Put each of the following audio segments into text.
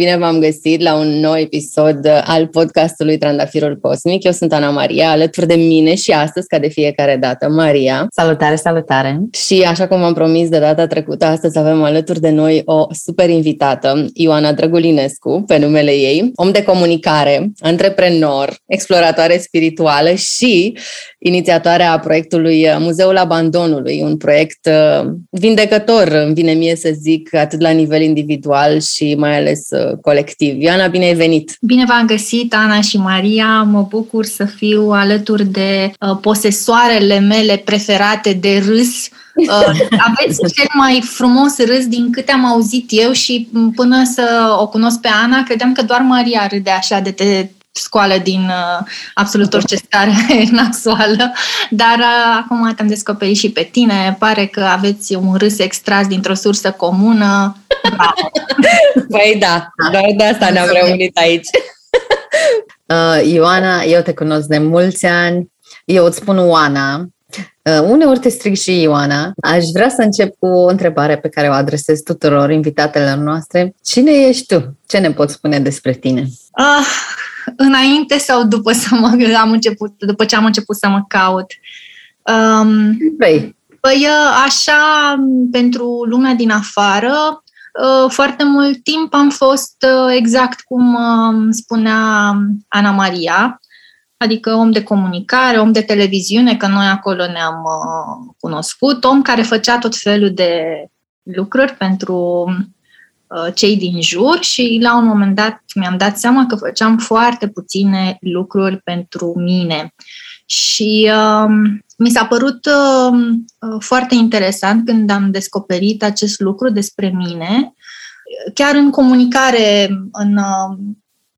Bine v-am găsit la un nou episod al podcastului Trandafirul Cosmic. Eu sunt Ana Maria, alături de mine și astăzi, ca de fiecare dată, Maria. Salutare, salutare! Și așa cum am promis de data trecută, astăzi avem alături de noi o super invitată, Ioana Drăgulinescu, pe numele ei, om de comunicare, antreprenor, exploratoare spirituală și inițiatoarea a proiectului Muzeul Abandonului, un proiect uh, vindecător, îmi vine mie să zic, atât la nivel individual și mai ales uh, colectiv. Ioana, bine ai venit! Bine v-am găsit, Ana și Maria. Mă bucur să fiu alături de uh, posesoarele mele preferate de râs. Uh, aveți cel mai frumos râs din câte am auzit eu și până să o cunosc pe Ana, credeam că doar Maria râde așa de te scoală din uh, absolut orice stare nasoală, dar uh, acum te-am descoperit și pe tine. Pare că aveți un râs extras dintr-o sursă comună. Bravo! Păi da, doar de asta ne-am reunit aici. Uh, Ioana, eu te cunosc de mulți ani. Eu îți spun Oana. Uh, uneori te strig și Ioana. Aș vrea să încep cu o întrebare pe care o adresez tuturor invitatelor noastre. Cine ești tu? Ce ne poți spune despre tine? Uh, înainte sau după, să mă, am început, după ce am început să mă caut? Um, Vrei. Păi așa, pentru lumea din afară, uh, foarte mult timp am fost uh, exact cum um, spunea Ana Maria, adică om de comunicare, om de televiziune, că noi acolo ne-am uh, cunoscut, om care făcea tot felul de lucruri pentru Uh, cei din jur și la un moment dat mi-am dat seama că făceam foarte puține lucruri pentru mine. Și uh, mi s-a părut uh, uh, foarte interesant când am descoperit acest lucru despre mine. Chiar în comunicare, în uh,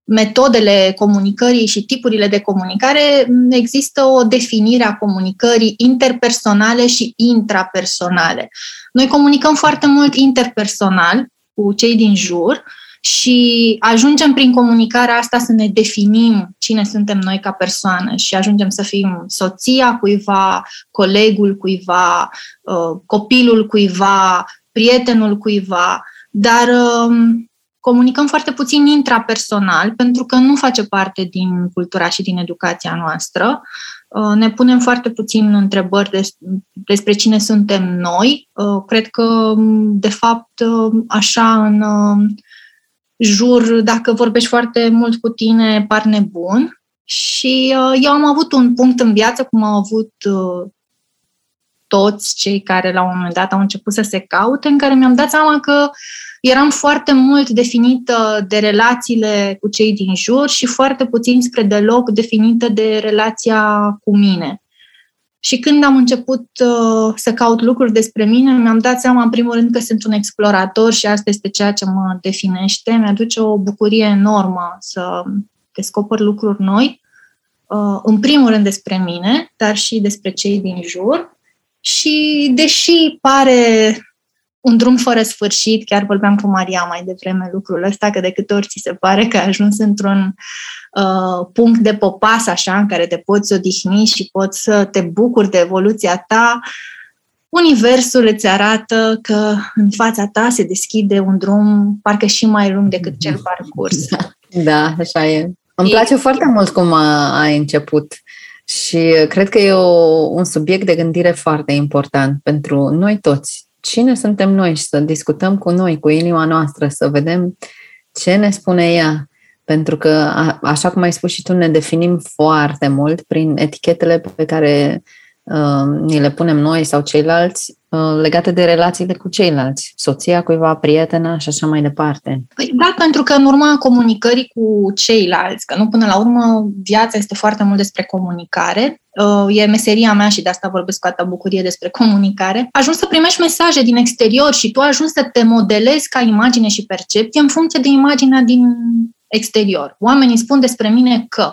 metodele comunicării și tipurile de comunicare, există o definire a comunicării interpersonale și intrapersonale. Noi comunicăm foarte mult interpersonal, cu cei din jur și ajungem prin comunicarea asta să ne definim cine suntem noi ca persoană și ajungem să fim soția cuiva, colegul cuiva, uh, copilul cuiva, prietenul cuiva, dar um, comunicăm foarte puțin intrapersonal pentru că nu face parte din cultura și din educația noastră. Uh, ne punem foarte puțin întrebări despre cine suntem noi. Uh, cred că, de fapt, uh, așa în jur, dacă vorbești foarte mult cu tine, par nebun. Și eu am avut un punct în viață, cum au avut toți cei care la un moment dat au început să se caute, în care mi-am dat seama că eram foarte mult definită de relațiile cu cei din jur și foarte puțin spre deloc definită de relația cu mine. Și când am început uh, să caut lucruri despre mine, mi-am dat seama, în primul rând, că sunt un explorator și asta este ceea ce mă definește. Mi-aduce o bucurie enormă să descoper lucruri noi, uh, în primul rând despre mine, dar și despre cei din jur. Și deși pare un drum fără sfârșit, chiar vorbeam cu Maria mai devreme lucrul ăsta, că de câte ori ți se pare că ai ajuns într-un uh, punct de popas așa, în care te poți odihni și poți să te bucuri de evoluția ta, Universul îți arată că în fața ta se deschide un drum parcă și mai lung decât cel parcurs. Da, da așa e. Îmi place e, foarte mult cum ai început și cred că e o, un subiect de gândire foarte important pentru noi toți, cine suntem noi și să discutăm cu noi, cu inima noastră, să vedem ce ne spune ea. Pentru că, așa cum ai spus și tu, ne definim foarte mult prin etichetele pe care uh, ni le punem noi sau ceilalți uh, legate de relațiile cu ceilalți, soția cuiva, prietena și așa mai departe. Păi da, pentru că în urma comunicării cu ceilalți, că nu până la urmă viața este foarte mult despre comunicare, Uh, e meseria mea și de asta vorbesc cu atâta bucurie despre comunicare, ajungi să primești mesaje din exterior și tu ajungi să te modelezi ca imagine și percepție în funcție de imaginea din exterior. Oamenii spun despre mine că.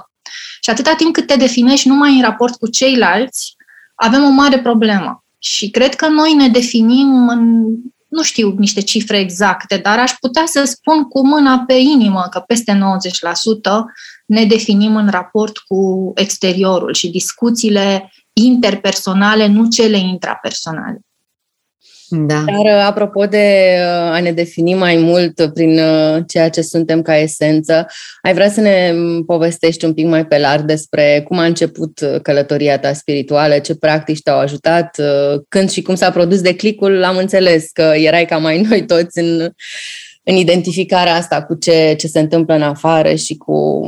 Și atâta timp cât te definești numai în raport cu ceilalți, avem o mare problemă. Și cred că noi ne definim în, nu știu niște cifre exacte, dar aș putea să spun cu mâna pe inimă că peste 90% ne definim în raport cu exteriorul și discuțiile interpersonale, nu cele intrapersonale. Da. Dar apropo de a ne defini mai mult prin ceea ce suntem ca esență, ai vrea să ne povestești un pic mai pe larg despre cum a început călătoria ta spirituală, ce practici te-au ajutat, când și cum s-a produs declicul, am înțeles că erai ca mai noi toți în, în identificarea asta cu ce, ce se întâmplă în afară și cu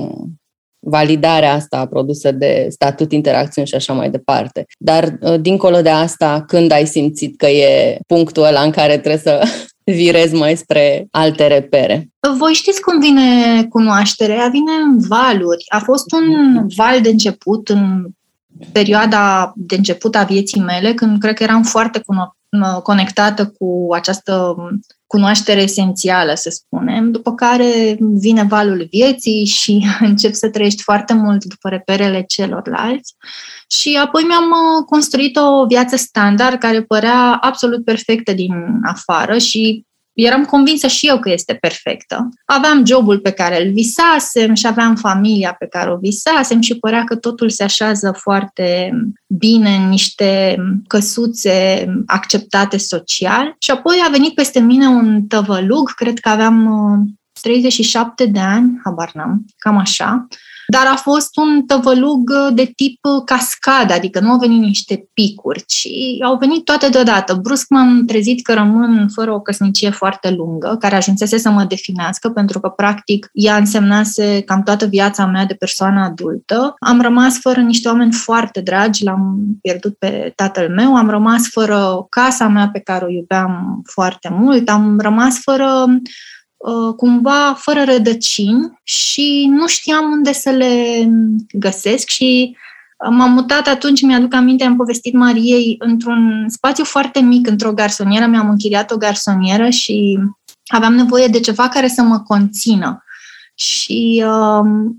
validarea asta produsă de statut, interacțiuni și așa mai departe. Dar, uh, dincolo de asta, când ai simțit că e punctul ăla în care trebuie să virezi mai spre alte repere? Voi știți cum vine cunoașterea? Vine în valuri. A fost un val de început în perioada de început a vieții mele, când cred că eram foarte conectată cu această cunoaștere esențială, să spunem, după care vine valul vieții și încep să trăiești foarte mult după reperele celorlalți. Și apoi mi-am uh, construit o viață standard care părea absolut perfectă din afară și eram convinsă și eu că este perfectă. Aveam jobul pe care îl visasem și aveam familia pe care o visasem și părea că totul se așează foarte bine în niște căsuțe acceptate social. Și apoi a venit peste mine un tăvălug, cred că aveam 37 uh, de ani, habar n-am, cam așa, dar a fost un tăvălug de tip cascadă, adică nu au venit niște picuri, ci au venit toate deodată. Brusc m-am trezit că rămân fără o căsnicie foarte lungă, care ajunsese să mă definească, pentru că, practic, ea însemnase cam toată viața mea de persoană adultă. Am rămas fără niște oameni foarte dragi, l-am pierdut pe tatăl meu, am rămas fără casa mea pe care o iubeam foarte mult, am rămas fără Uh, cumva fără rădăcini și nu știam unde să le găsesc și m-am mutat atunci, mi-aduc aminte, am povestit Mariei într-un spațiu foarte mic, într-o garsonieră, mi-am închiriat o garsonieră și aveam nevoie de ceva care să mă conțină. Și uh,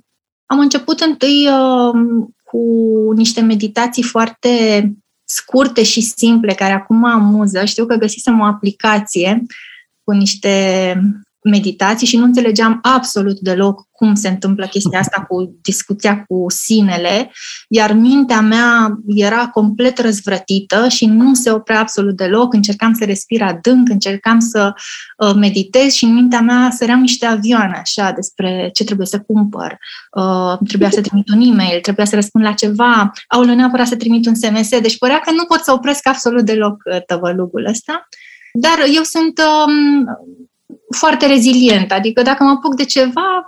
am început întâi uh, cu niște meditații foarte scurte și simple, care acum mă amuză. Știu că găsisem o aplicație cu niște meditații și nu înțelegeam absolut deloc cum se întâmplă chestia asta cu discuția cu sinele, iar mintea mea era complet răzvrătită și nu se oprea absolut deloc. Încercam să respir adânc, încercam să uh, meditez și în mintea mea săream niște avioane așa despre ce trebuie să cumpăr. Uh, trebuia să trimit un e-mail, trebuia să răspund la ceva, au neapărat să trimit un SMS, deci părea că nu pot să opresc absolut deloc uh, tăvălugul ăsta. Dar eu sunt um, foarte rezilient, adică dacă mă apuc de ceva,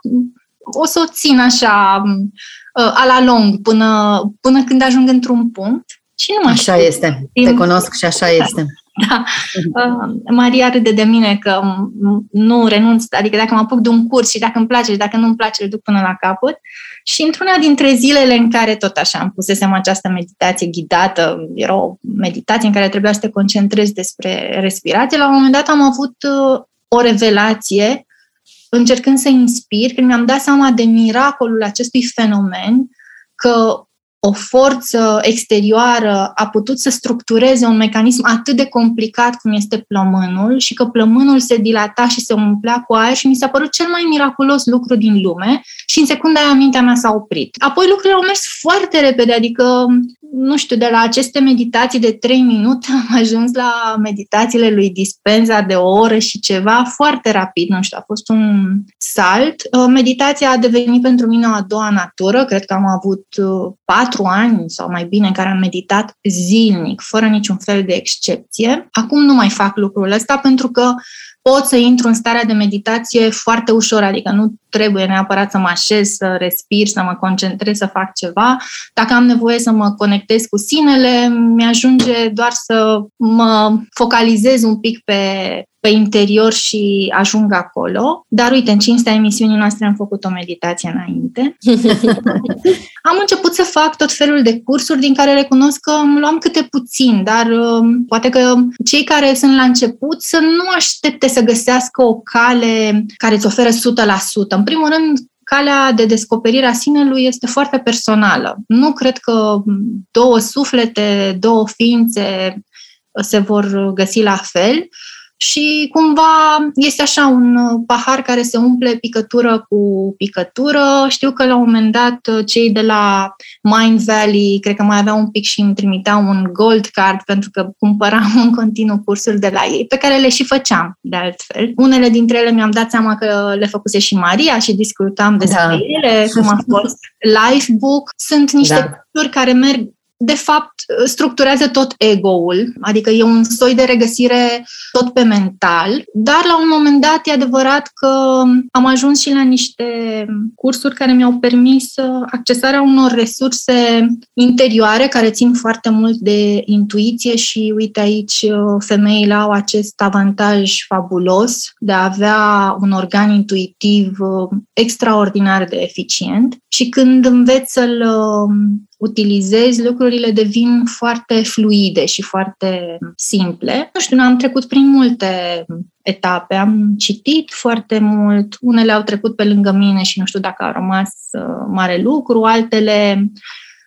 o să o țin așa uh, a la lung până, până când ajung într-un punct. Și nu așa știu. este. Te cunosc și așa este. Da. Uh, Maria râde de mine că nu renunț, adică dacă mă apuc de un curs și dacă îmi place și dacă nu îmi place, îl duc până la capăt. Și într-una dintre zilele în care tot așa am pusesem această meditație ghidată, era o meditație în care trebuia să te concentrezi despre respirație, la un moment dat am avut uh, o revelație, încercând să inspir, când mi-am dat seama de miracolul acestui fenomen, că o forță exterioară a putut să structureze un mecanism atât de complicat cum este plămânul și că plămânul se dilata și se umplea cu aer și mi s-a părut cel mai miraculos lucru din lume și în secunda aia mintea mea s-a oprit. Apoi lucrurile au mers foarte repede, adică nu știu, de la aceste meditații de 3 minute am ajuns la meditațiile lui Dispenza de o oră și ceva, foarte rapid, nu știu, a fost un salt. Uh, meditația a devenit pentru mine o a doua natură, cred că am avut uh, patru ani sau mai bine în care am meditat zilnic, fără niciun fel de excepție. Acum nu mai fac lucrul ăsta pentru că pot să intru în starea de meditație foarte ușor, adică nu trebuie neapărat să mă așez, să respir, să mă concentrez, să fac ceva. Dacă am nevoie să mă conectez cu sinele, mi-ajunge doar să mă focalizez un pic pe, pe interior și ajung acolo. Dar uite, în cinstea emisiunii noastre am făcut o meditație înainte. am început să fac tot felul de cursuri din care recunosc că îmi luam câte puțin, dar um, poate că cei care sunt la început să nu aștepte să găsească o cale care îți oferă 100%. În primul rând, calea de descoperire a sinelui este foarte personală. Nu cred că două suflete, două ființe se vor găsi la fel. Și cumva este așa un uh, pahar care se umple picătură cu picătură. Știu că la un moment dat uh, cei de la Mind Valley, cred că mai aveau un pic și îmi trimiteau un gold card pentru că cumpăram în continuu cursuri de la ei, pe care le și făceam de altfel. Unele dintre ele mi-am dat seama că le făcuse și Maria și discutam despre da. ele, cum a fost Lifebook. Sunt niște da. cursuri care merg de fapt, structurează tot ego-ul, adică e un soi de regăsire tot pe mental, dar la un moment dat e adevărat că am ajuns și la niște cursuri care mi-au permis accesarea unor resurse interioare care țin foarte mult de intuiție și uite aici femeile au acest avantaj fabulos de a avea un organ intuitiv extraordinar de eficient și când înveți să-l utilizezi, lucrurile devin foarte fluide și foarte simple. Nu știu, am trecut prin multe etape, am citit foarte mult, unele au trecut pe lângă mine și nu știu dacă a rămas uh, mare lucru, altele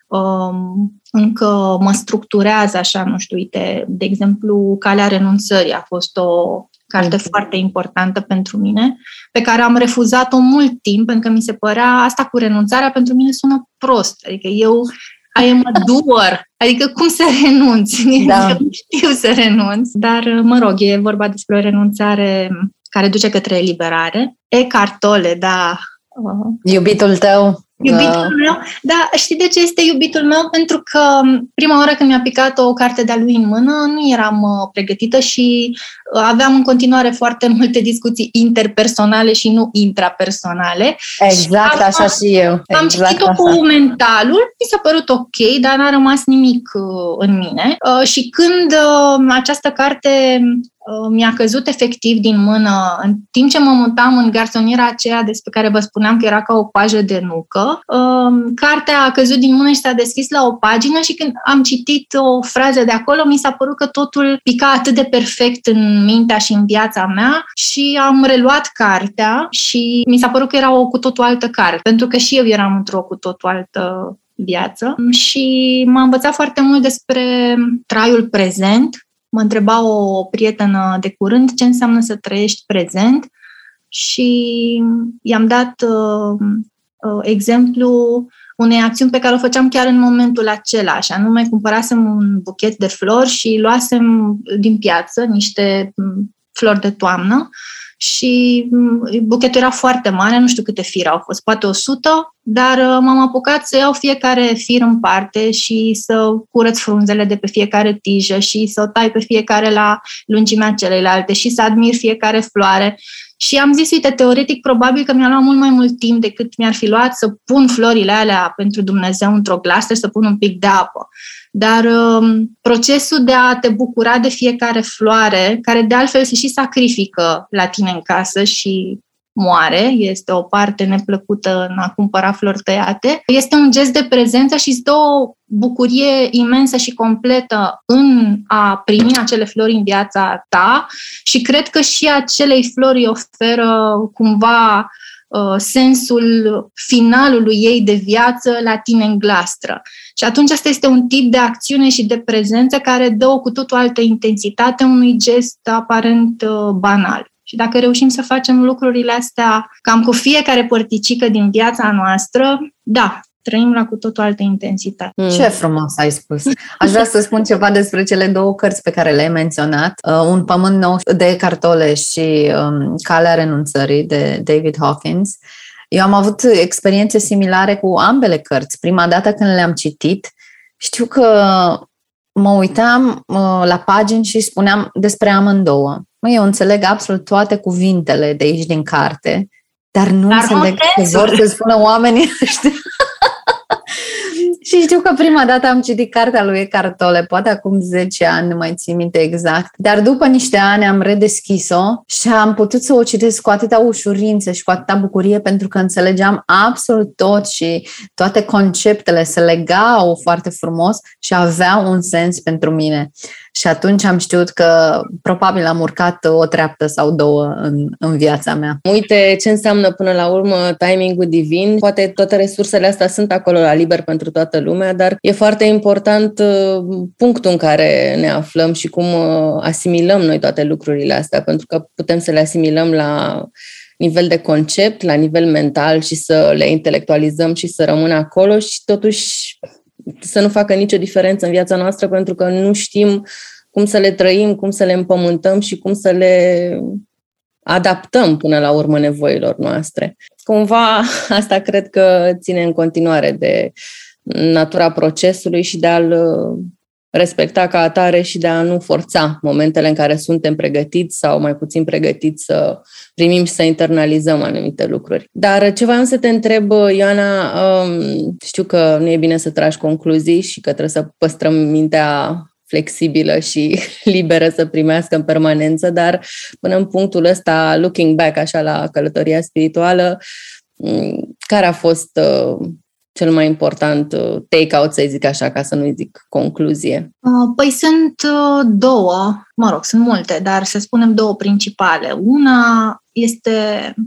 um, încă mă structurează așa, nu știu, uite, de exemplu, Calea Renunțării a fost o carte mm-hmm. foarte importantă pentru mine, pe care am refuzat-o mult timp, pentru că mi se părea asta cu renunțarea pentru mine sună prost. Adică eu I am a doer. Adică cum să renunți? Da. Eu nu știu să renunț. Dar, mă rog, e vorba despre o renunțare care duce către eliberare. E cartole, da. Iubitul tău Iubitul da. meu, da, știi de ce este iubitul meu? Pentru că prima oară când mi-a picat o carte de-a lui în mână, nu eram uh, pregătită și uh, aveam în continuare foarte multe discuții interpersonale și nu intrapersonale. Exact, și am, așa și eu. Exact am citit-o așa. cu mentalul, mi s-a părut ok, dar n-a rămas nimic uh, în mine. Și când această carte Uh, mi-a căzut efectiv din mână în timp ce mă mutam în garsoniera aceea despre care vă spuneam că era ca o pajă de nucă. Um, cartea a căzut din mână și s-a deschis la o pagină și când am citit o frază de acolo, mi s-a părut că totul pica atât de perfect în mintea și în viața mea și am reluat cartea și mi s-a părut că era o cu totul altă carte, pentru că și eu eram într-o cu totul altă viață. Și m-a învățat foarte mult despre traiul prezent, Mă întreba o prietenă de curând ce înseamnă să trăiești prezent și i-am dat uh, uh, exemplu unei acțiuni pe care o făceam chiar în momentul acela, și anume cumpărasem un buchet de flori și luasem din piață niște mm, flori de toamnă și mm, buchetul era foarte mare, nu știu câte fire au fost, poate 100, dar uh, m-am apucat să iau fiecare fir în parte și să curăț frunzele de pe fiecare tijă și să o tai pe fiecare la lungimea celelalte și să admir fiecare floare. Și am zis, uite, teoretic, probabil că mi-a luat mult mai mult timp decât mi-ar fi luat să pun florile alea pentru Dumnezeu într-o glasă, să pun un pic de apă. Dar um, procesul de a te bucura de fiecare floare, care de altfel se și sacrifică la tine în casă și moare, este o parte neplăcută în a cumpăra flori tăiate, este un gest de prezență și îți dă o bucurie imensă și completă în a primi acele flori în viața ta și cred că și acelei flori oferă cumva uh, sensul finalului ei de viață la tine în glastră. Și atunci asta este un tip de acțiune și de prezență care dă o cu totul altă intensitate unui gest aparent uh, banal. Și dacă reușim să facem lucrurile astea cam cu fiecare părticică din viața noastră, da, trăim la cu totul altă intensitate. Mm. Ce frumos ai spus! Aș vrea să spun ceva despre cele două cărți pe care le-ai menționat. Uh, Un pământ nou de cartole și um, Calea renunțării de David Hawkins. Eu am avut experiențe similare cu ambele cărți. Prima dată când le-am citit, știu că mă uitam uh, la pagini și spuneam despre amândouă. Mă, eu înțeleg absolut toate cuvintele de aici din carte, dar nu dar înțeleg ce vor să spună oamenii ăștia. Și știu că prima dată am citit cartea lui Eckhart poate acum 10 ani, nu mai țin minte exact, dar după niște ani am redeschis-o și am putut să o citesc cu atâta ușurință și cu atâta bucurie pentru că înțelegeam absolut tot și toate conceptele se legau foarte frumos și aveau un sens pentru mine. Și atunci am știut că probabil am urcat o treaptă sau două în, în viața mea. Uite ce înseamnă până la urmă timingul divin. Poate toate resursele astea sunt acolo la liber pentru toată lumea, dar e foarte important uh, punctul în care ne aflăm și cum uh, asimilăm noi toate lucrurile astea, pentru că putem să le asimilăm la nivel de concept, la nivel mental și să le intelectualizăm și să rămână acolo și totuși să nu facă nicio diferență în viața noastră pentru că nu știm cum să le trăim, cum să le împământăm și cum să le adaptăm până la urmă nevoilor noastre. Cumva asta cred că ține în continuare de natura procesului și de a-l respecta ca atare și de a nu forța momentele în care suntem pregătiți sau mai puțin pregătiți să primim și să internalizăm anumite lucruri. Dar ce voiam să te întreb, Ioana, um, știu că nu e bine să tragi concluzii și că trebuie să păstrăm mintea flexibilă și liberă să primească în permanență, dar până în punctul ăsta, looking back așa la călătoria spirituală, mm, care a fost uh, cel mai important uh, take-out, să zic așa, ca să nu zic concluzie? Uh, păi sunt uh, două, mă rog, sunt multe, dar să spunem două principale. Una este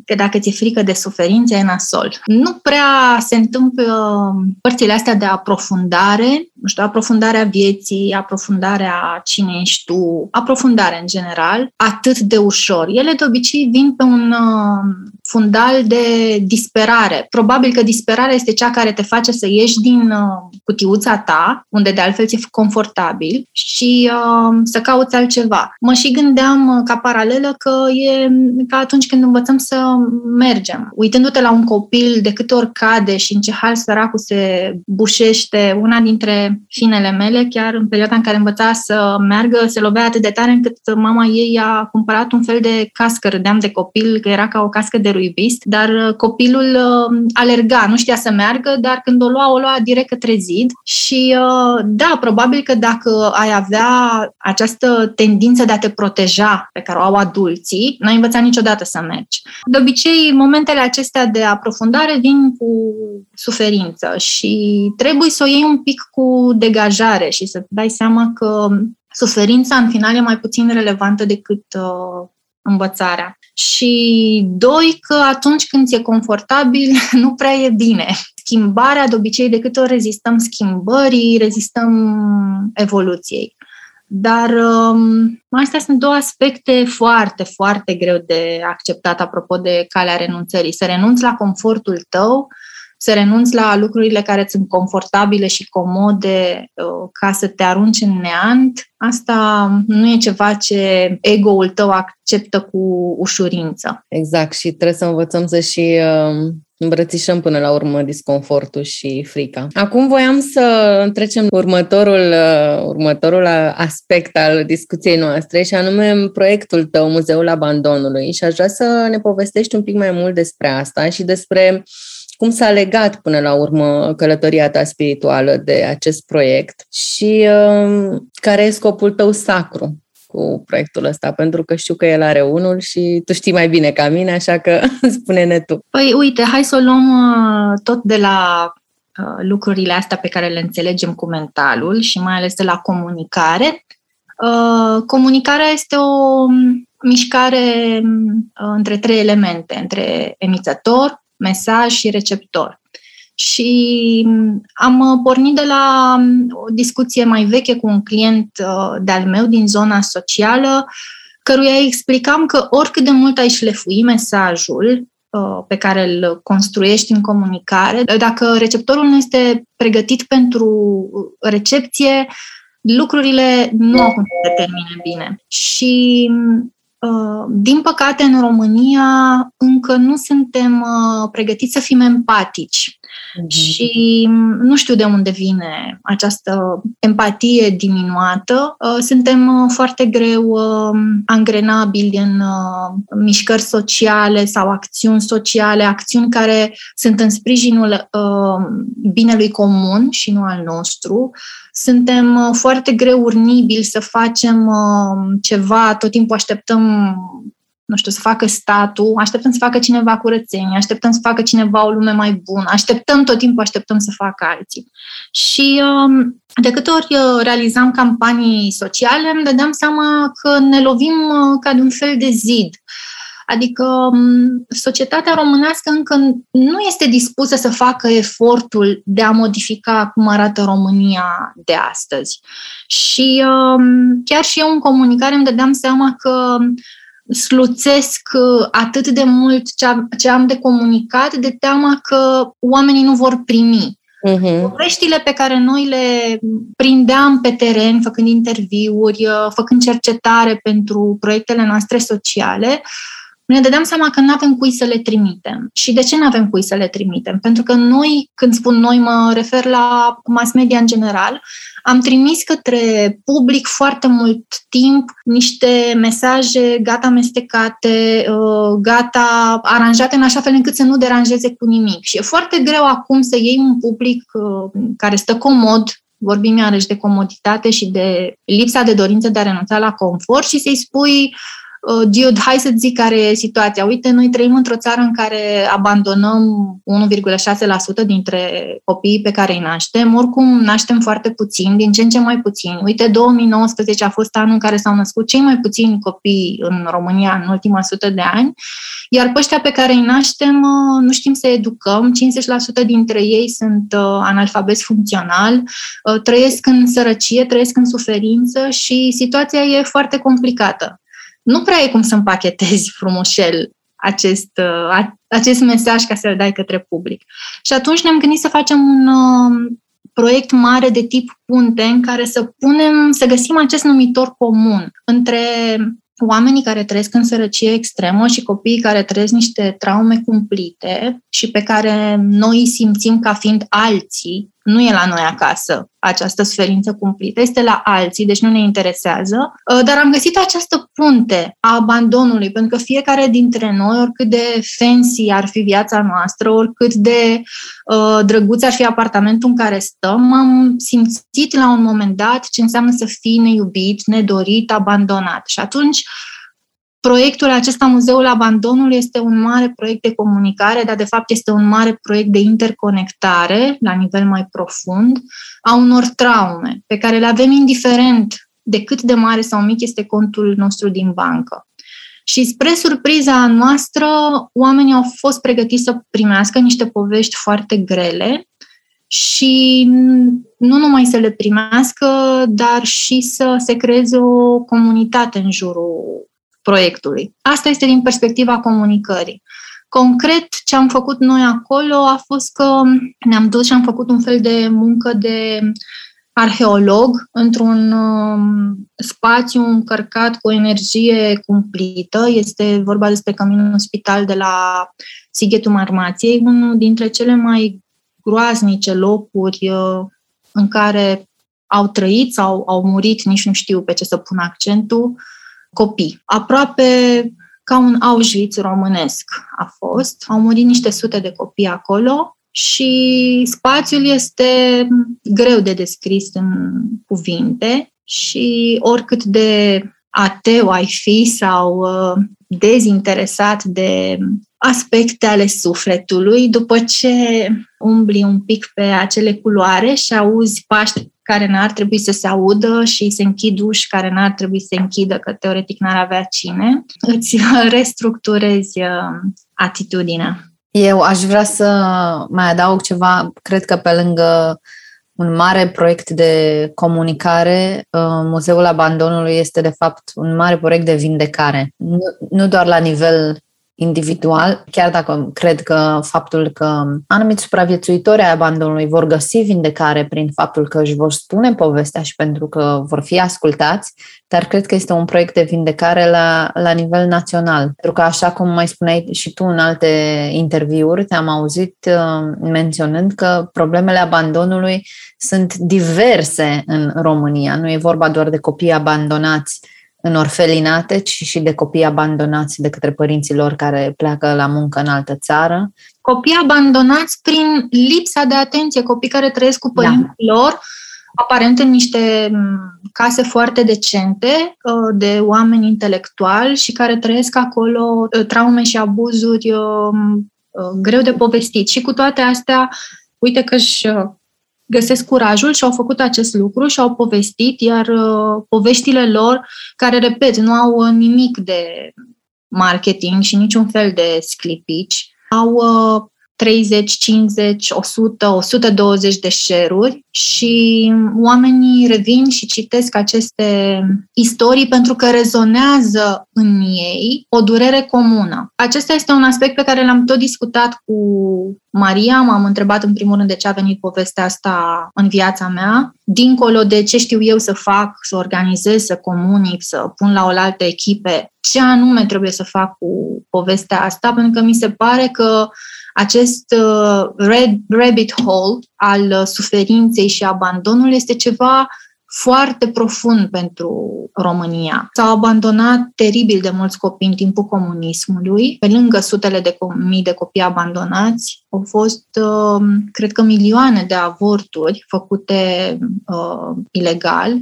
că dacă ți-e frică de suferință, e nasol. Nu prea se întâmplă părțile astea de aprofundare, nu știu, aprofundarea vieții, aprofundarea cine ești tu, aprofundare în general, atât de ușor. Ele de obicei vin pe un uh, fundal de disperare. Probabil că disperarea este cea care te face să ieși din uh, cutiuța ta, unde de altfel ți-e confortabil, și uh, să cauți altceva. Mă și gândeam ca paralelă că e ca atunci atunci când învățăm să mergem. Uitându-te la un copil, de câte ori cade și în ce hal săracul se bușește, una dintre finele mele, chiar în perioada în care învăța să meargă, se lovea atât de tare încât mama ei a cumpărat un fel de cască, râdeam de copil, că era ca o cască de ruivist, dar uh, copilul uh, alerga, nu știa să meargă, dar când o lua, o lua direct către zid și uh, da, probabil că dacă ai avea această tendință de a te proteja pe care o au adulții, n-ai învățat niciodată să mergi. De obicei, momentele acestea de aprofundare vin cu suferință și trebuie să o iei un pic cu degajare și să dai seama că suferința în final e mai puțin relevantă decât uh, învățarea. Și doi, că atunci când ți-e confortabil, nu prea e bine. Schimbarea, de obicei, de câte ori rezistăm schimbării, rezistăm evoluției. Dar um, astea sunt două aspecte foarte, foarte greu de acceptat apropo de calea renunțării. Să renunți la confortul tău, să renunți la lucrurile care sunt confortabile și comode uh, ca să te arunci în neant, asta nu e ceva ce ego-ul tău acceptă cu ușurință. Exact și trebuie să învățăm să și uh, îmbrățișăm până la urmă disconfortul și frica. Acum voiam să trecem următorul, uh, următorul aspect al discuției noastre și anume proiectul tău, Muzeul Abandonului și aș vrea să ne povestești un pic mai mult despre asta și despre cum s-a legat până la urmă călătoria ta spirituală de acest proiect și uh, care e scopul tău sacru cu proiectul ăsta, pentru că știu că el are unul și tu știi mai bine ca mine, așa că spune-ne tu. Păi uite, hai să o luăm uh, tot de la uh, lucrurile astea pe care le înțelegem cu mentalul și mai ales de la comunicare. Uh, comunicarea este o mișcare între trei elemente, între emițător, mesaj și receptor. Și am uh, pornit de la um, o discuție mai veche cu un client uh, de-al meu din zona socială, căruia explicam că oricât de mult ai șlefui mesajul uh, pe care îl construiești în comunicare, dacă receptorul nu este pregătit pentru recepție, lucrurile nu au cum să se termine bine. Și Uh, din păcate, în România încă nu suntem uh, pregătiți să fim empatici. Mm-hmm. Și nu știu de unde vine această empatie diminuată. Uh, suntem foarte greu angrenabili în mișcări sociale sau acțiuni sociale, acțiuni care sunt în sprijinul binelui comun și nu al nostru suntem uh, foarte greu urnibili să facem uh, ceva, tot timpul așteptăm nu știu, să facă statul, așteptăm să facă cineva curățenie, așteptăm să facă cineva o lume mai bună, așteptăm tot timpul, așteptăm să facă alții. Și um, de câte ori uh, realizam campanii sociale, îmi dădeam seama că ne lovim uh, ca de un fel de zid. Adică um, societatea românească încă nu este dispusă să facă efortul de a modifica cum arată România de astăzi. Și um, chiar și eu în comunicare îmi dădeam seama că sluțesc uh, atât de mult ce am de comunicat de teama că oamenii nu vor primi. Uh-huh. Poveștile pe care noi le prindeam pe teren, făcând interviuri, uh, făcând cercetare pentru proiectele noastre sociale, ne dădeam seama că nu avem cui să le trimitem. Și de ce nu avem cui să le trimitem? Pentru că noi, când spun noi, mă refer la mass media în general, am trimis către public foarte mult timp niște mesaje gata amestecate, uh, gata aranjate în așa fel încât să nu deranjeze cu nimic. Și e foarte greu acum să iei un public uh, care stă comod vorbim iarăși de comoditate și de lipsa de dorință de a renunța la confort și să-i spui Uh, dude, hai să zic care e situația. Uite, noi trăim într-o țară în care abandonăm 1,6% dintre copiii pe care îi naștem. Oricum, naștem foarte puțin, din ce în ce mai puțin. Uite, 2019 a fost anul în care s-au născut cei mai puțini copii în România în ultima sută de ani, iar pe ăștia pe care îi naștem uh, nu știm să educăm. 50% dintre ei sunt uh, analfabeti funcțional, trăiesc în sărăcie, trăiesc în suferință și situația e foarte complicată nu prea e cum să împachetezi frumușel acest, uh, acest mesaj ca să-l dai către public. Și atunci ne-am gândit să facem un uh, proiect mare de tip punte în care să punem, să găsim acest numitor comun între oamenii care trăiesc în sărăcie extremă și copiii care trăiesc niște traume cumplite și pe care noi îi simțim ca fiind alții, nu e la noi acasă această suferință cumplită, este la alții, deci nu ne interesează, uh, dar am găsit această punte a abandonului, pentru că fiecare dintre noi, oricât de fancy ar fi viața noastră, oricât de uh, drăguț ar fi apartamentul în care stăm, am simțit la un moment dat ce înseamnă să fii neiubit, nedorit, abandonat. Și atunci Proiectul acesta, Muzeul Abandonului, este un mare proiect de comunicare, dar de fapt este un mare proiect de interconectare la nivel mai profund a unor traume pe care le avem indiferent de cât de mare sau mic este contul nostru din bancă. Și spre surpriza noastră, oamenii au fost pregătiți să primească niște povești foarte grele și nu numai să le primească, dar și să se creeze o comunitate în jurul proiectului. Asta este din perspectiva comunicării. Concret, ce am făcut noi acolo a fost că ne-am dus și am făcut un fel de muncă de arheolog într-un um, spațiu încărcat cu energie cumplită. Este vorba despre Căminul Spital de la Sighetul Marmației, unul dintre cele mai groaznice locuri uh, în care au trăit sau au murit, nici nu știu pe ce să pun accentul, copii. Aproape ca un Auschwitz românesc a fost. Au murit niște sute de copii acolo și spațiul este greu de descris în cuvinte și oricât de ateu ai fi sau uh, dezinteresat de aspecte ale sufletului, după ce umbli un pic pe acele culoare și auzi pași care n-ar trebui să se audă și se închid uși care n-ar trebui să se închidă, că teoretic n-ar avea cine, îți restructurezi uh, atitudinea. Eu aș vrea să mai adaug ceva, cred că pe lângă un mare proiect de comunicare, uh, Muzeul Abandonului este de fapt un mare proiect de vindecare. Nu, nu doar la nivel individual, chiar dacă cred că faptul că anumiți supraviețuitori ai abandonului vor găsi vindecare prin faptul că își vor spune povestea și pentru că vor fi ascultați, dar cred că este un proiect de vindecare la, la nivel național. Pentru că, așa cum mai spuneai și tu în alte interviuri, te-am auzit uh, menționând că problemele abandonului sunt diverse în România. Nu e vorba doar de copii abandonați în orfelinate, ci și de copii abandonați de către părinții lor care pleacă la muncă în altă țară. Copii abandonați prin lipsa de atenție, copii care trăiesc cu părinții da. lor, aparent în niște case foarte decente de oameni intelectuali și care trăiesc acolo traume și abuzuri greu de povestit. Și cu toate astea, uite că își găsesc curajul și au făcut acest lucru și au povestit, iar uh, poveștile lor, care, repet, nu au uh, nimic de marketing și niciun fel de sclipici, au uh, 30, 50, 100, 120 de share-uri și oamenii revin și citesc aceste istorii pentru că rezonează în ei o durere comună. Acesta este un aspect pe care l-am tot discutat cu Maria. M-am întrebat în primul rând de ce a venit povestea asta în viața mea, dincolo de ce știu eu să fac, să organizez, să comunic, să pun la oaltă echipe, ce anume trebuie să fac cu povestea asta, pentru că mi se pare că acest uh, red, rabbit hole al uh, suferinței și abandonului este ceva foarte profund pentru România. S-au abandonat teribil de mulți copii în timpul comunismului. Pe lângă sutele de mii de copii abandonați, au fost, uh, cred că, milioane de avorturi făcute uh, ilegal.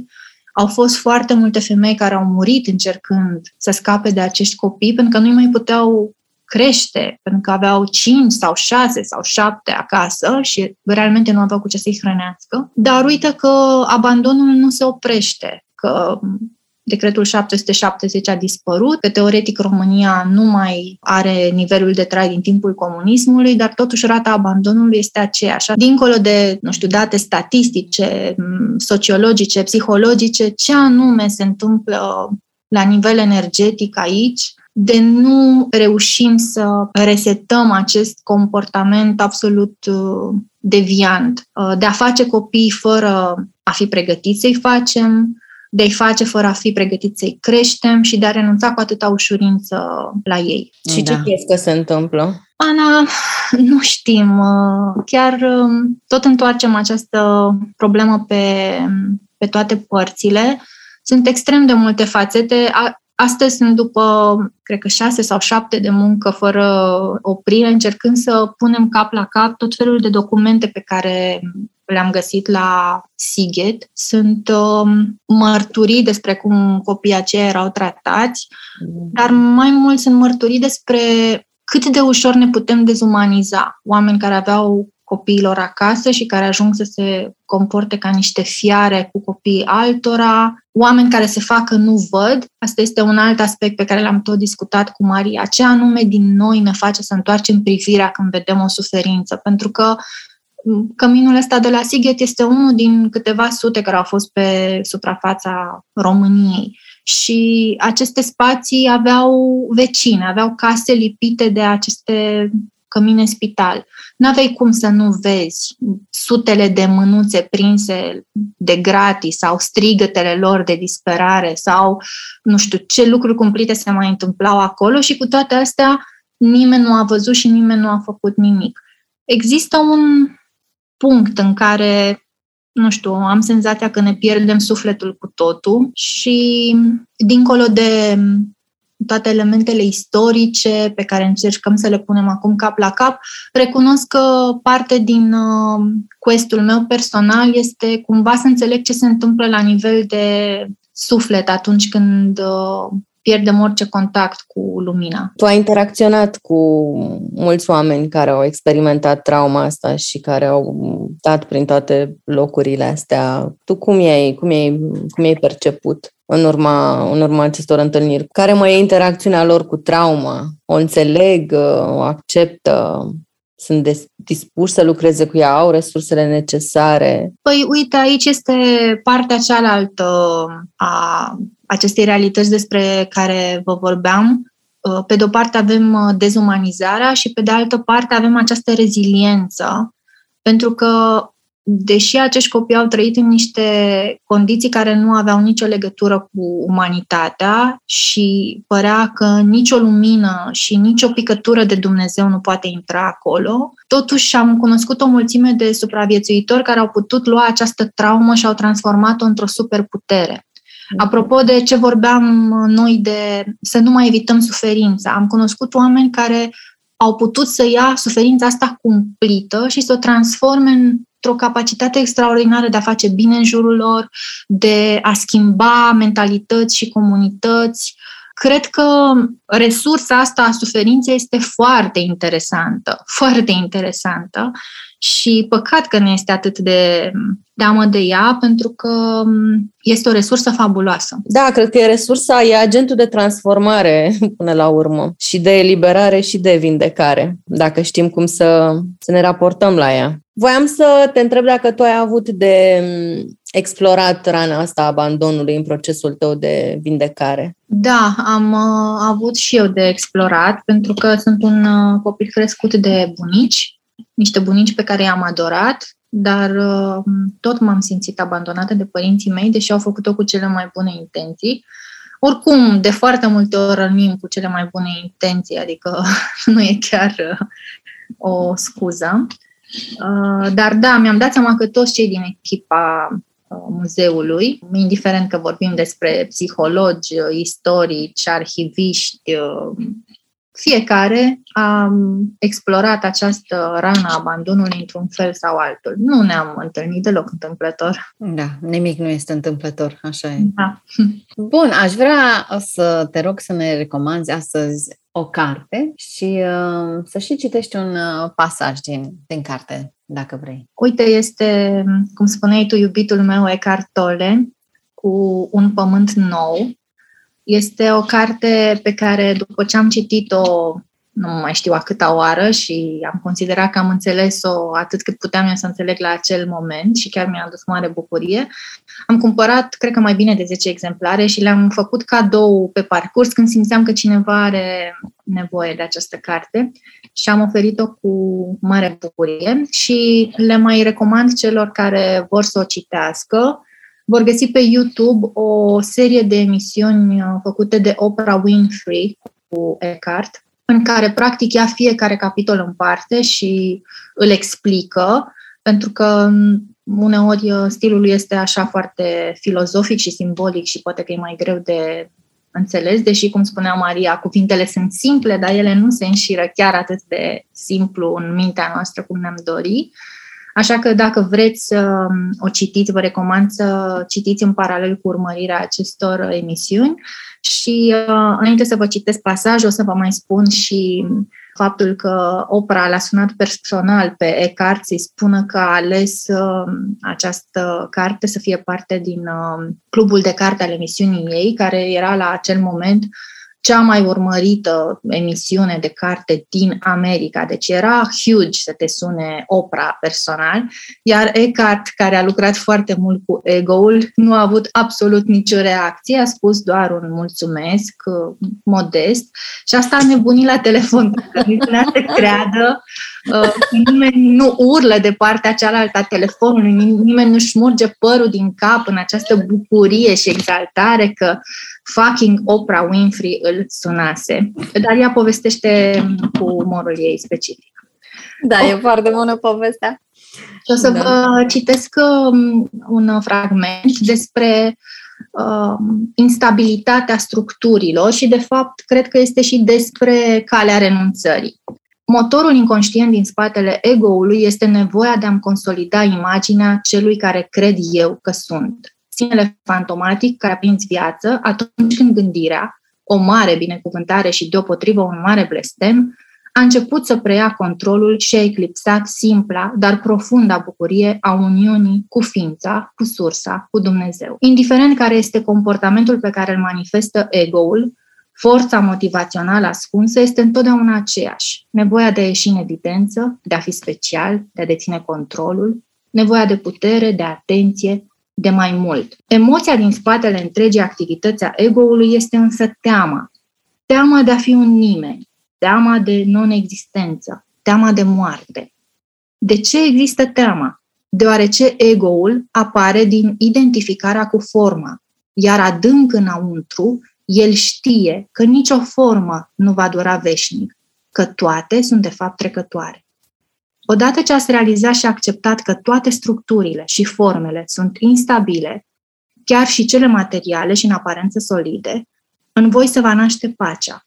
Au fost foarte multe femei care au murit încercând să scape de acești copii pentru că nu mai puteau crește, pentru că aveau 5 sau 6 sau 7 acasă și realmente nu aveau cu ce să-i hrănească. Dar uite că abandonul nu se oprește, că Decretul 770 a dispărut, că teoretic România nu mai are nivelul de trai din timpul comunismului, dar totuși rata abandonului este aceeași. Dincolo de, nu știu, date statistice, sociologice, psihologice, ce anume se întâmplă la nivel energetic aici, de nu reușim să resetăm acest comportament absolut uh, deviant, uh, de a face copii fără a fi pregătiți să-i facem, de a-i face fără a fi pregătiți să-i creștem și de a renunța cu atâta ușurință la ei. Și da. ce crezi că se întâmplă? Ana, nu știm. Uh, chiar um, tot întoarcem această problemă pe, pe toate părțile. Sunt extrem de multe fațete. Astăzi sunt după, cred că șase sau șapte de muncă fără oprire, încercând să punem cap la cap tot felul de documente pe care le-am găsit la Siget. Sunt uh, mărturii despre cum copiii aceia erau tratați, dar mai mult sunt mărturii despre cât de ușor ne putem dezumaniza. Oameni care aveau copiilor acasă și care ajung să se comporte ca niște fiare cu copiii altora, oameni care se facă nu văd. Asta este un alt aspect pe care l-am tot discutat cu Maria. Ce anume din noi ne face să întoarcem privirea când vedem o suferință? Pentru că căminul ăsta de la Sighet este unul din câteva sute care au fost pe suprafața României. Și aceste spații aveau vecine, aveau case lipite de aceste cămine spital. N-aveai cum să nu vezi sutele de mânuțe prinse de gratis sau strigătele lor de disperare sau nu știu ce lucruri cumplite se mai întâmplau acolo și cu toate astea nimeni nu a văzut și nimeni nu a făcut nimic. Există un punct în care nu știu, am senzația că ne pierdem sufletul cu totul și dincolo de toate elementele istorice pe care încercăm să le punem acum cap la cap, recunosc că parte din uh, questul meu personal este cumva să înțeleg ce se întâmplă la nivel de suflet atunci când uh, pierdem orice contact cu lumina. Tu ai interacționat cu mulți oameni care au experimentat trauma asta și care au dat prin toate locurile astea. Tu cum ai, cum ai, cum ai perceput? În urma, în urma acestor întâlniri. Care mai e interacțiunea lor cu trauma? O înțeleg, o acceptă, sunt dispuși să lucreze cu ea, au resursele necesare? Păi, uite, aici este partea cealaltă a acestei realități despre care vă vorbeam. Pe de o parte avem uh, dezumanizarea și pe de altă parte avem această reziliență, pentru că deși acești copii au trăit în niște condiții care nu aveau nicio legătură cu umanitatea și părea că nicio lumină și nicio picătură de Dumnezeu nu poate intra acolo, totuși am cunoscut o mulțime de supraviețuitori care au putut lua această traumă și au transformat-o într-o superputere. Apropo de ce vorbeam noi de să nu mai evităm suferința, am cunoscut oameni care au putut să ia suferința asta cumplită și să o transforme în într-o capacitate extraordinară de a face bine în jurul lor, de a schimba mentalități și comunități. Cred că resursa asta a suferinței este foarte interesantă, foarte interesantă și păcat că nu este atât de teamă de ea, pentru că este o resursă fabuloasă. Da, cred că e resursa, e agentul de transformare până la urmă și de eliberare și de vindecare, dacă știm cum să, să ne raportăm la ea. Voiam să te întreb dacă tu ai avut de explorat rana asta a abandonului în procesul tău de vindecare. Da, am uh, avut și eu de explorat, pentru că sunt un uh, copil crescut de bunici niște bunici pe care i-am adorat, dar uh, tot m-am simțit abandonată de părinții mei, deși au făcut-o cu cele mai bune intenții. Oricum, de foarte multe ori rănim cu cele mai bune intenții, adică nu e chiar uh, o scuză. Uh, dar da, mi-am dat seama că toți cei din echipa muzeului, indiferent că vorbim despre psihologi, istorici, arhiviști, fiecare a explorat această rană a abandonului într-un fel sau altul. Nu ne-am întâlnit deloc întâmplător. Da, nimic nu este întâmplător, așa e. Da. Bun, aș vrea să te rog să ne recomanzi astăzi o carte și uh, să și citești un uh, pasaj din, din carte, dacă vrei. Uite, este, cum spuneai tu, iubitul meu, Eckhart Tolle, cu Un pământ nou, este o carte pe care, după ce am citit-o, nu mai știu a câta oară și am considerat că am înțeles-o atât cât puteam eu să înțeleg la acel moment și chiar mi-a adus mare bucurie. Am cumpărat, cred că mai bine de 10 exemplare și le-am făcut cadou pe parcurs când simțeam că cineva are nevoie de această carte și am oferit-o cu mare bucurie și le mai recomand celor care vor să o citească vor găsi pe YouTube o serie de emisiuni uh, făcute de Oprah Winfrey cu Eckhart, în care practic ia fiecare capitol în parte și îl explică, pentru că um, uneori uh, stilul lui este așa foarte filozofic și simbolic și poate că e mai greu de înțeles, deși, cum spunea Maria, cuvintele sunt simple, dar ele nu se înșiră chiar atât de simplu în mintea noastră cum ne-am dori. Așa că dacă vreți să um, o citiți, vă recomand să citiți în paralel cu urmărirea acestor emisiuni. Și uh, înainte să vă citesc pasajul, o să vă mai spun și faptul că opera l-a sunat personal pe Eckhart să-i spună că a ales uh, această carte să fie parte din uh, clubul de carte al emisiunii ei, care era la acel moment cea mai urmărită emisiune de carte din America. Deci era huge să te sune opera personal, iar Eckhart, care a lucrat foarte mult cu ego-ul, nu a avut absolut nicio reacție, a spus doar un mulțumesc uh, modest și asta a nebunit la telefon, că nu să creadă Uh, nimeni nu urlă de partea cealaltă a telefonului, nimeni nu șmurge părul din cap în această bucurie și exaltare că fucking Oprah Winfrey îl sunase. Dar ea povestește cu umorul ei specific. Da, oh. e foarte bună povestea. Și o să da. vă citesc um, un fragment despre uh, instabilitatea structurilor și, de fapt, cred că este și despre calea renunțării. Motorul inconștient din spatele ego-ului este nevoia de a-mi consolida imaginea celui care cred eu că sunt. Sinele fantomatic care aprinzi viață atunci când gândirea, o mare binecuvântare și deopotrivă un mare blestem, a început să preia controlul și a eclipsat simpla, dar profunda bucurie a uniunii cu ființa, cu sursa, cu Dumnezeu. Indiferent care este comportamentul pe care îl manifestă ego-ul, Forța motivațională ascunsă este întotdeauna aceeași. Nevoia de a ieși în evidență, de a fi special, de a deține controlul, nevoia de putere, de atenție, de mai mult. Emoția din spatele întregii activități a ego-ului este însă teama. Teama de a fi un nimeni, teama de non-existență, teama de moarte. De ce există teama? Deoarece ego-ul apare din identificarea cu forma, iar adânc înăuntru el știe că nicio formă nu va dura veșnic, că toate sunt de fapt trecătoare. Odată ce ați realizat și acceptat că toate structurile și formele sunt instabile, chiar și cele materiale și în aparență solide, în voi se va naște pacea.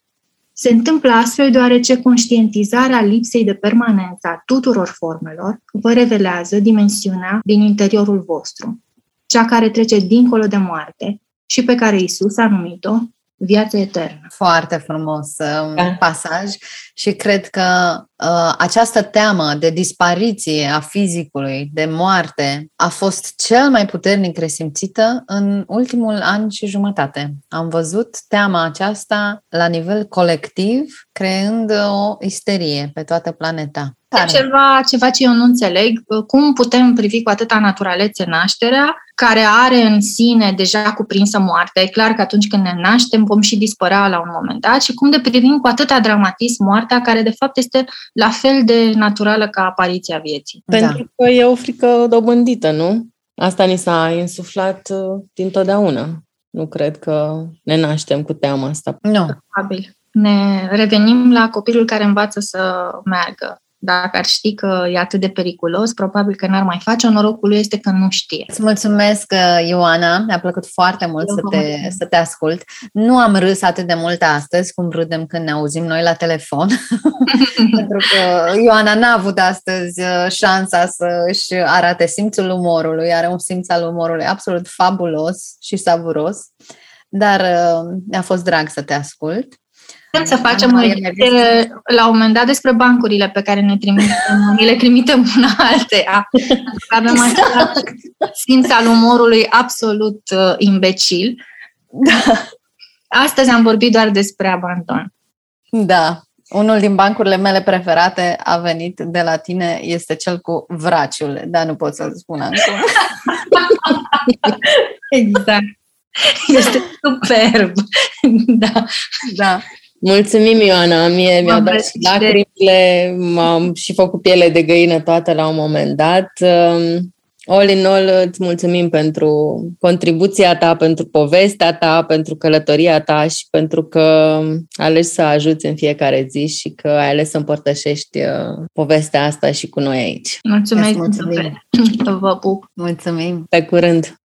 Se întâmplă astfel deoarece conștientizarea lipsei de permanență a tuturor formelor vă revelează dimensiunea din interiorul vostru, cea care trece dincolo de moarte și pe care Isus a numit-o viață eternă. Foarte frumos uh, da. pasaj și cred că uh, această teamă de dispariție a fizicului, de moarte, a fost cel mai puternic resimțită în ultimul an și jumătate. Am văzut teama aceasta la nivel colectiv, creând o isterie pe toată planeta. E ceva, ceva ce eu nu înțeleg. Cum putem privi cu atâta naturalețe nașterea, care are în sine deja cuprinsă moartea? E clar că atunci când ne naștem vom și dispărea la un moment dat și cum de privim cu atâta dramatism moartea, care de fapt este la fel de naturală ca apariția vieții. Pentru da. că e o frică dobândită, nu? Asta ni s-a insuflat uh, din totdeauna. Nu cred că ne naștem cu teama asta. Nu. Probabil. Ne revenim la copilul care învață să meargă dacă ar ști că e atât de periculos, probabil că n-ar mai face. Norocul lui este că nu știe. Îți mulțumesc, uh, Ioana. Mi-a plăcut foarte mult să te, să te ascult. Nu am râs atât de mult astăzi cum râdem când ne auzim noi la telefon. Pentru că Ioana n-a avut astăzi uh, șansa să-și arate simțul umorului. Are un simț al umorului absolut fabulos și savuros. Dar uh, mi-a fost drag să te ascult. Putem să facem o la un moment dat despre bancurile pe care ne trimitem, ne le trimitem una alteia. Avem exact. simț al umorului absolut uh, imbecil. Da. Astăzi am vorbit doar despre abandon. Da. Unul din bancurile mele preferate a venit de la tine, este cel cu vraciul, dar nu pot să-l spun acum. exact. Este superb. da. Da. Mulțumim, Ioana. Mie mi-au dat și lacrimile, m-am și făcut piele de găină toată la un moment dat. Um, all in all, îți mulțumim pentru contribuția ta, pentru povestea ta, pentru călătoria ta și pentru că alegi să ajuți în fiecare zi și că ai ales să împărtășești uh, povestea asta și cu noi aici. Mulțumesc! Mulțumim! Vă pup! Mulțumim! Pe curând!